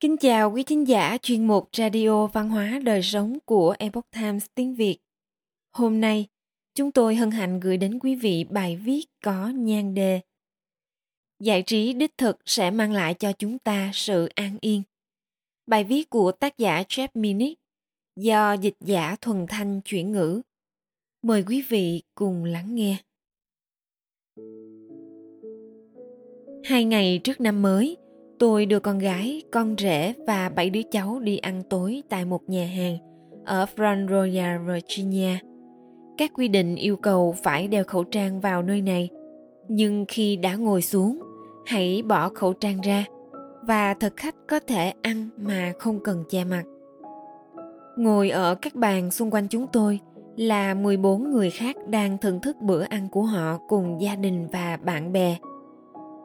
Kính chào quý thính giả chuyên mục Radio Văn hóa Đời Sống của Epoch Times tiếng Việt. Hôm nay, chúng tôi hân hạnh gửi đến quý vị bài viết có nhan đề Giải trí đích thực sẽ mang lại cho chúng ta sự an yên. Bài viết của tác giả Jeff Minnick do dịch giả thuần thanh chuyển ngữ. Mời quý vị cùng lắng nghe. Hai ngày trước năm mới, tôi đưa con gái, con rể và bảy đứa cháu đi ăn tối tại một nhà hàng ở Front Royal, Virginia. Các quy định yêu cầu phải đeo khẩu trang vào nơi này, nhưng khi đã ngồi xuống, hãy bỏ khẩu trang ra và thực khách có thể ăn mà không cần che mặt. Ngồi ở các bàn xung quanh chúng tôi là 14 người khác đang thưởng thức bữa ăn của họ cùng gia đình và bạn bè.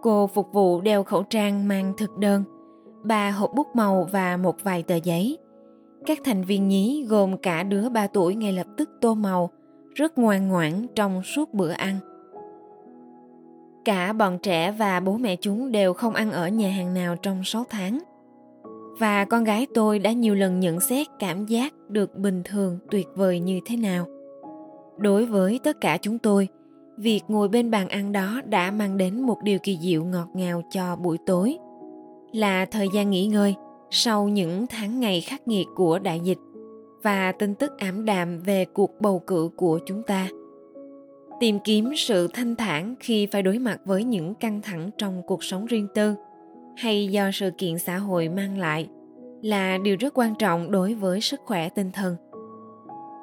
Cô phục vụ đeo khẩu trang mang thực đơn, ba hộp bút màu và một vài tờ giấy. Các thành viên nhí gồm cả đứa 3 tuổi ngay lập tức tô màu, rất ngoan ngoãn trong suốt bữa ăn. Cả bọn trẻ và bố mẹ chúng đều không ăn ở nhà hàng nào trong 6 tháng. Và con gái tôi đã nhiều lần nhận xét cảm giác được bình thường tuyệt vời như thế nào. Đối với tất cả chúng tôi, việc ngồi bên bàn ăn đó đã mang đến một điều kỳ diệu ngọt ngào cho buổi tối. Là thời gian nghỉ ngơi sau những tháng ngày khắc nghiệt của đại dịch và tin tức ảm đạm về cuộc bầu cử của chúng ta. Tìm kiếm sự thanh thản khi phải đối mặt với những căng thẳng trong cuộc sống riêng tư hay do sự kiện xã hội mang lại là điều rất quan trọng đối với sức khỏe tinh thần.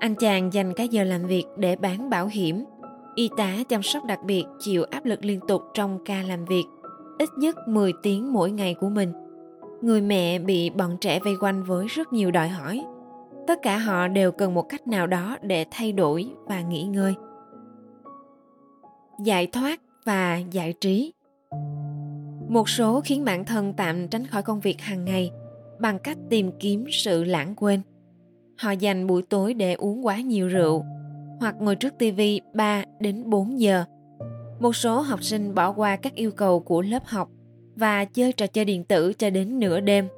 Anh chàng dành các giờ làm việc để bán bảo hiểm y tá chăm sóc đặc biệt chịu áp lực liên tục trong ca làm việc, ít nhất 10 tiếng mỗi ngày của mình. Người mẹ bị bọn trẻ vây quanh với rất nhiều đòi hỏi. Tất cả họ đều cần một cách nào đó để thay đổi và nghỉ ngơi. Giải thoát và giải trí Một số khiến bản thân tạm tránh khỏi công việc hàng ngày bằng cách tìm kiếm sự lãng quên. Họ dành buổi tối để uống quá nhiều rượu hoặc ngồi trước TV 3 đến 4 giờ. Một số học sinh bỏ qua các yêu cầu của lớp học và chơi trò chơi điện tử cho đến nửa đêm.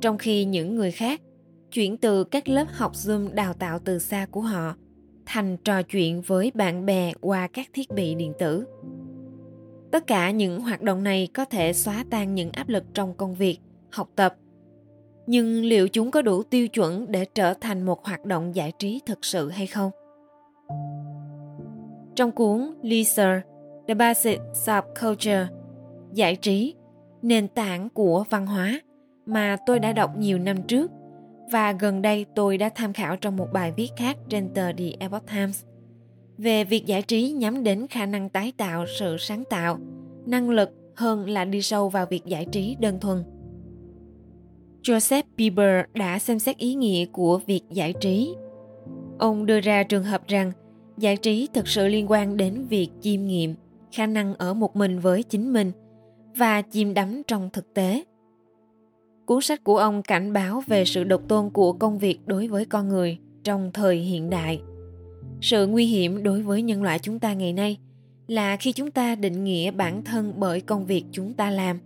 Trong khi những người khác chuyển từ các lớp học Zoom đào tạo từ xa của họ thành trò chuyện với bạn bè qua các thiết bị điện tử. Tất cả những hoạt động này có thể xóa tan những áp lực trong công việc, học tập. Nhưng liệu chúng có đủ tiêu chuẩn để trở thành một hoạt động giải trí thực sự hay không? Trong cuốn Leisure, The Basic Subculture, giải trí, nền tảng của văn hóa mà tôi đã đọc nhiều năm trước và gần đây tôi đã tham khảo trong một bài viết khác trên tờ The Epoch Times về việc giải trí nhắm đến khả năng tái tạo sự sáng tạo, năng lực hơn là đi sâu vào việc giải trí đơn thuần. Joseph Bieber đã xem xét ý nghĩa của việc giải trí. Ông đưa ra trường hợp rằng giải trí thực sự liên quan đến việc chiêm nghiệm khả năng ở một mình với chính mình và chìm đắm trong thực tế. Cuốn sách của ông cảnh báo về sự độc tôn của công việc đối với con người trong thời hiện đại. Sự nguy hiểm đối với nhân loại chúng ta ngày nay là khi chúng ta định nghĩa bản thân bởi công việc chúng ta làm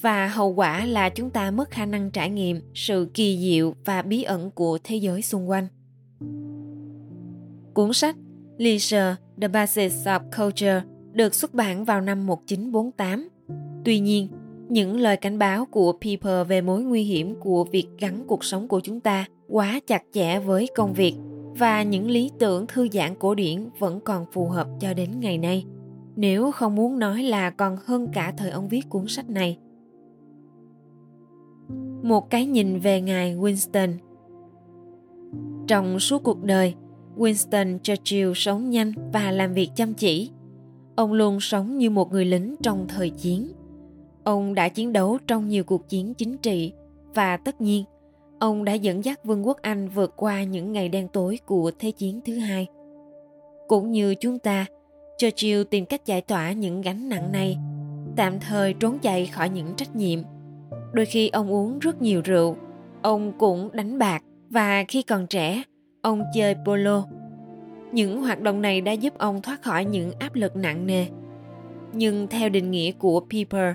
và hậu quả là chúng ta mất khả năng trải nghiệm sự kỳ diệu và bí ẩn của thế giới xung quanh. Cuốn sách Leisure, The Basis of Culture được xuất bản vào năm 1948. Tuy nhiên, những lời cảnh báo của People về mối nguy hiểm của việc gắn cuộc sống của chúng ta quá chặt chẽ với công việc và những lý tưởng thư giãn cổ điển vẫn còn phù hợp cho đến ngày nay. Nếu không muốn nói là còn hơn cả thời ông viết cuốn sách này. Một cái nhìn về ngài winston. Trong suốt cuộc đời Winston Churchill sống nhanh và làm việc chăm chỉ. Ông luôn sống như một người lính trong thời chiến. Ông đã chiến đấu trong nhiều cuộc chiến chính trị và tất nhiên, ông đã dẫn dắt Vương quốc Anh vượt qua những ngày đen tối của Thế chiến thứ hai. Cũng như chúng ta, Churchill tìm cách giải tỏa những gánh nặng này, tạm thời trốn chạy khỏi những trách nhiệm. Đôi khi ông uống rất nhiều rượu, ông cũng đánh bạc và khi còn trẻ, ông chơi polo. Những hoạt động này đã giúp ông thoát khỏi những áp lực nặng nề. Nhưng theo định nghĩa của Piper,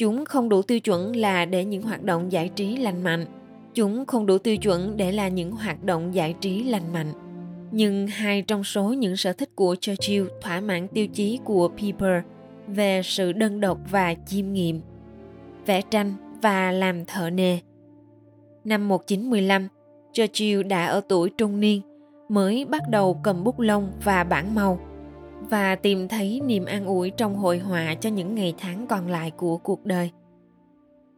Chúng không đủ tiêu chuẩn là để những hoạt động giải trí lành mạnh. Chúng không đủ tiêu chuẩn để là những hoạt động giải trí lành mạnh. Nhưng hai trong số những sở thích của Churchill thỏa mãn tiêu chí của Piper về sự đơn độc và chiêm nghiệm, vẽ tranh và làm thợ nề. Năm 1915, Churchill đã ở tuổi trung niên, mới bắt đầu cầm bút lông và bản màu và tìm thấy niềm an ủi trong hội họa cho những ngày tháng còn lại của cuộc đời.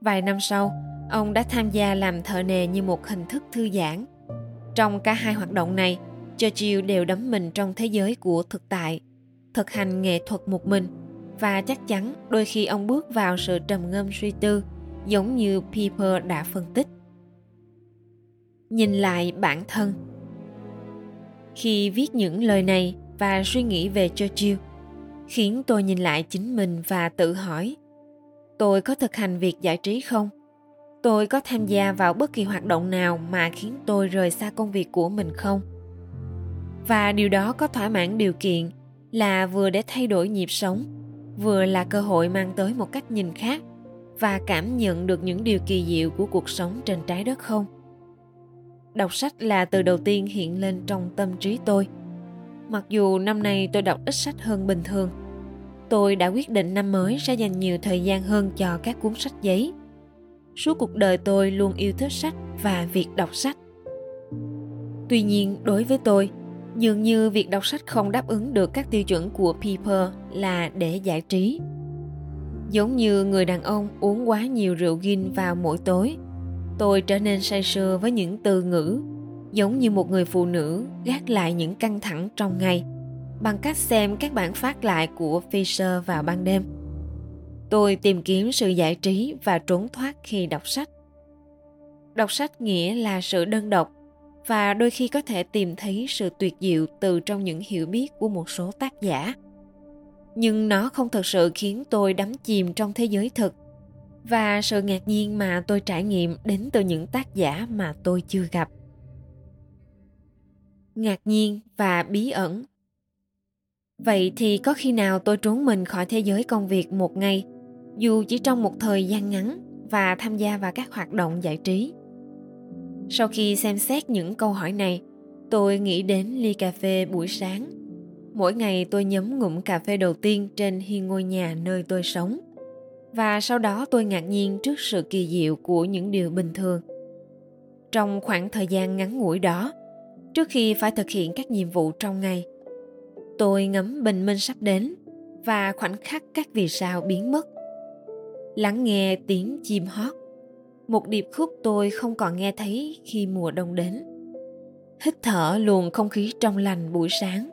Vài năm sau, ông đã tham gia làm thợ nề như một hình thức thư giãn. Trong cả hai hoạt động này, Churchill đều đắm mình trong thế giới của thực tại, thực hành nghệ thuật một mình và chắc chắn đôi khi ông bước vào sự trầm ngâm suy tư giống như Piper đã phân tích. Nhìn lại bản thân. Khi viết những lời này và suy nghĩ về Churchill, khiến tôi nhìn lại chính mình và tự hỏi, tôi có thực hành việc giải trí không? Tôi có tham gia vào bất kỳ hoạt động nào mà khiến tôi rời xa công việc của mình không? Và điều đó có thỏa mãn điều kiện là vừa để thay đổi nhịp sống, vừa là cơ hội mang tới một cách nhìn khác và cảm nhận được những điều kỳ diệu của cuộc sống trên trái đất không? Đọc sách là từ đầu tiên hiện lên trong tâm trí tôi. Mặc dù năm nay tôi đọc ít sách hơn bình thường tôi đã quyết định năm mới sẽ dành nhiều thời gian hơn cho các cuốn sách giấy. Suốt cuộc đời tôi luôn yêu thích sách và việc đọc sách. Tuy nhiên đối với tôi dường như việc đọc sách không đáp ứng được các tiêu chuẩn của people là để giải trí. Giống như người đàn ông uống quá nhiều rượu gin vào mỗi tối, tôi trở nên say sưa với những từ ngữ, giống như một người phụ nữ gác lại những căng thẳng trong ngày, bằng cách xem các bản phát lại của Fisher vào ban đêm. Tôi tìm kiếm sự giải trí và trốn thoát khi đọc sách. Đọc sách nghĩa là sự đơn độc, và đôi khi có thể tìm thấy sự tuyệt diệu từ trong những hiểu biết của một số tác giả. Nhưng nó không thực sự khiến tôi đắm chìm trong thế giới thực và sự ngạc nhiên mà tôi trải nghiệm đến từ những tác giả mà tôi chưa gặp. Ngạc nhiên và bí ẩn. Vậy thì có khi nào tôi trốn mình khỏi thế giới công việc một ngày, dù chỉ trong một thời gian ngắn và tham gia vào các hoạt động giải trí? Sau khi xem xét những câu hỏi này, tôi nghĩ đến ly cà phê buổi sáng. Mỗi ngày tôi nhấm ngụm cà phê đầu tiên trên hiên ngôi nhà nơi tôi sống và sau đó tôi ngạc nhiên trước sự kỳ diệu của những điều bình thường. Trong khoảng thời gian ngắn ngủi đó, trước khi phải thực hiện các nhiệm vụ trong ngày, tôi ngắm bình minh sắp đến và khoảnh khắc các vì sao biến mất. Lắng nghe tiếng chim hót, một điệp khúc tôi không còn nghe thấy khi mùa đông đến. Hít thở luồng không khí trong lành buổi sáng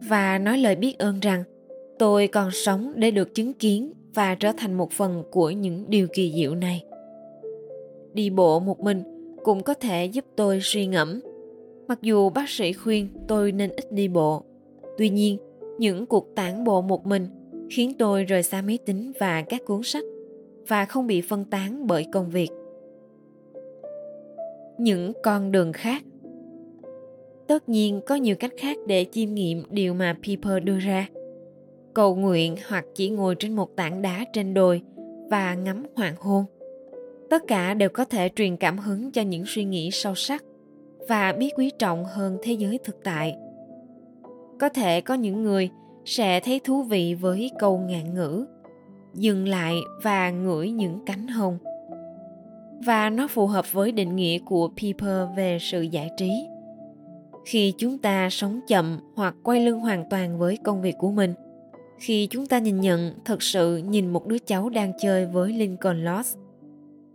và nói lời biết ơn rằng tôi còn sống để được chứng kiến và trở thành một phần của những điều kỳ diệu này đi bộ một mình cũng có thể giúp tôi suy ngẫm Mặc dù bác sĩ khuyên tôi nên ít đi bộ, tuy nhiên những cuộc tản bộ một mình khiến tôi rời xa máy tính và các cuốn sách và không bị phân tán bởi công việc. Những con đường khác Tất nhiên có nhiều cách khác để chiêm nghiệm điều mà Piper đưa ra. Cầu nguyện hoặc chỉ ngồi trên một tảng đá trên đồi và ngắm hoàng hôn. Tất cả đều có thể truyền cảm hứng cho những suy nghĩ sâu sắc và biết quý trọng hơn thế giới thực tại có thể có những người sẽ thấy thú vị với câu ngạn ngữ dừng lại và ngửi những cánh hồng và nó phù hợp với định nghĩa của Piper về sự giải trí. Khi chúng ta sống chậm hoặc quay lưng hoàn toàn với công việc của mình, khi chúng ta nhìn nhận thật sự nhìn một đứa cháu đang chơi với Lincoln Lost,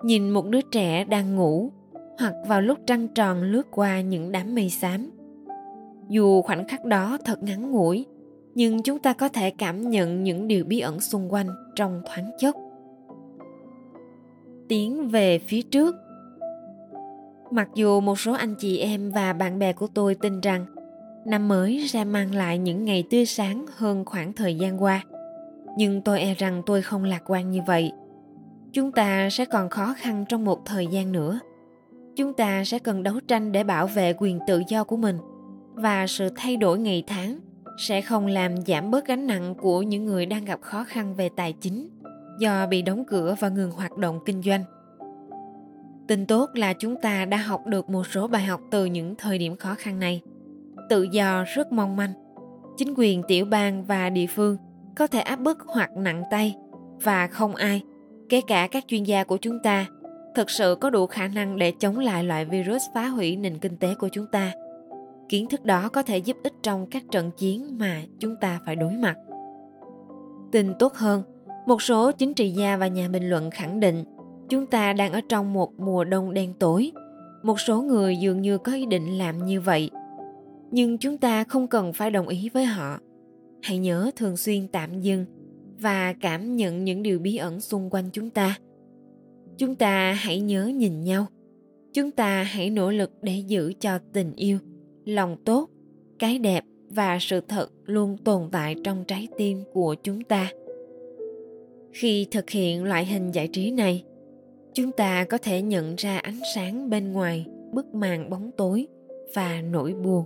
nhìn một đứa trẻ đang ngủ hoặc vào lúc trăng tròn lướt qua những đám mây xám. Dù khoảnh khắc đó thật ngắn ngủi nhưng chúng ta có thể cảm nhận những điều bí ẩn xung quanh trong thoáng chốc. Tiến về phía trước. Mặc dù một số anh chị em và bạn bè của tôi tin rằng năm mới sẽ mang lại những ngày tươi sáng hơn khoảng thời gian qua nhưng tôi e rằng tôi không lạc quan như vậy chúng ta sẽ còn khó khăn trong một thời gian nữa chúng ta sẽ cần đấu tranh để bảo vệ quyền tự do của mình và sự thay đổi ngày tháng sẽ không làm giảm bớt gánh nặng của những người đang gặp khó khăn về tài chính do bị đóng cửa và ngừng hoạt động kinh doanh. Tin tốt là chúng ta đã học được một số bài học từ những thời điểm khó khăn này. Tự do rất mong manh. Chính quyền tiểu bang và địa phương có thể áp bức hoặc nặng tay và không ai, kể cả các chuyên gia của chúng ta, thực sự có đủ khả năng để chống lại loại virus phá hủy nền kinh tế của chúng ta. Kiến thức đó có thể giúp ích trong các trận chiến mà chúng ta phải đối mặt. Tin tốt hơn, một số chính trị gia và nhà bình luận khẳng định chúng ta đang ở trong một mùa đông đen tối. Một số người dường như có ý định làm như vậy. Nhưng chúng ta không cần phải đồng ý với họ. Hãy nhớ thường xuyên tạm dừng và cảm nhận những điều bí ẩn xung quanh chúng ta. Chúng ta hãy nhớ nhìn nhau. Chúng ta hãy nỗ lực để giữ cho tình yêu, lòng tốt, cái đẹp và sự thật luôn tồn tại trong trái tim của chúng ta khi thực hiện loại hình giải trí này chúng ta có thể nhận ra ánh sáng bên ngoài bức màn bóng tối và nỗi buồn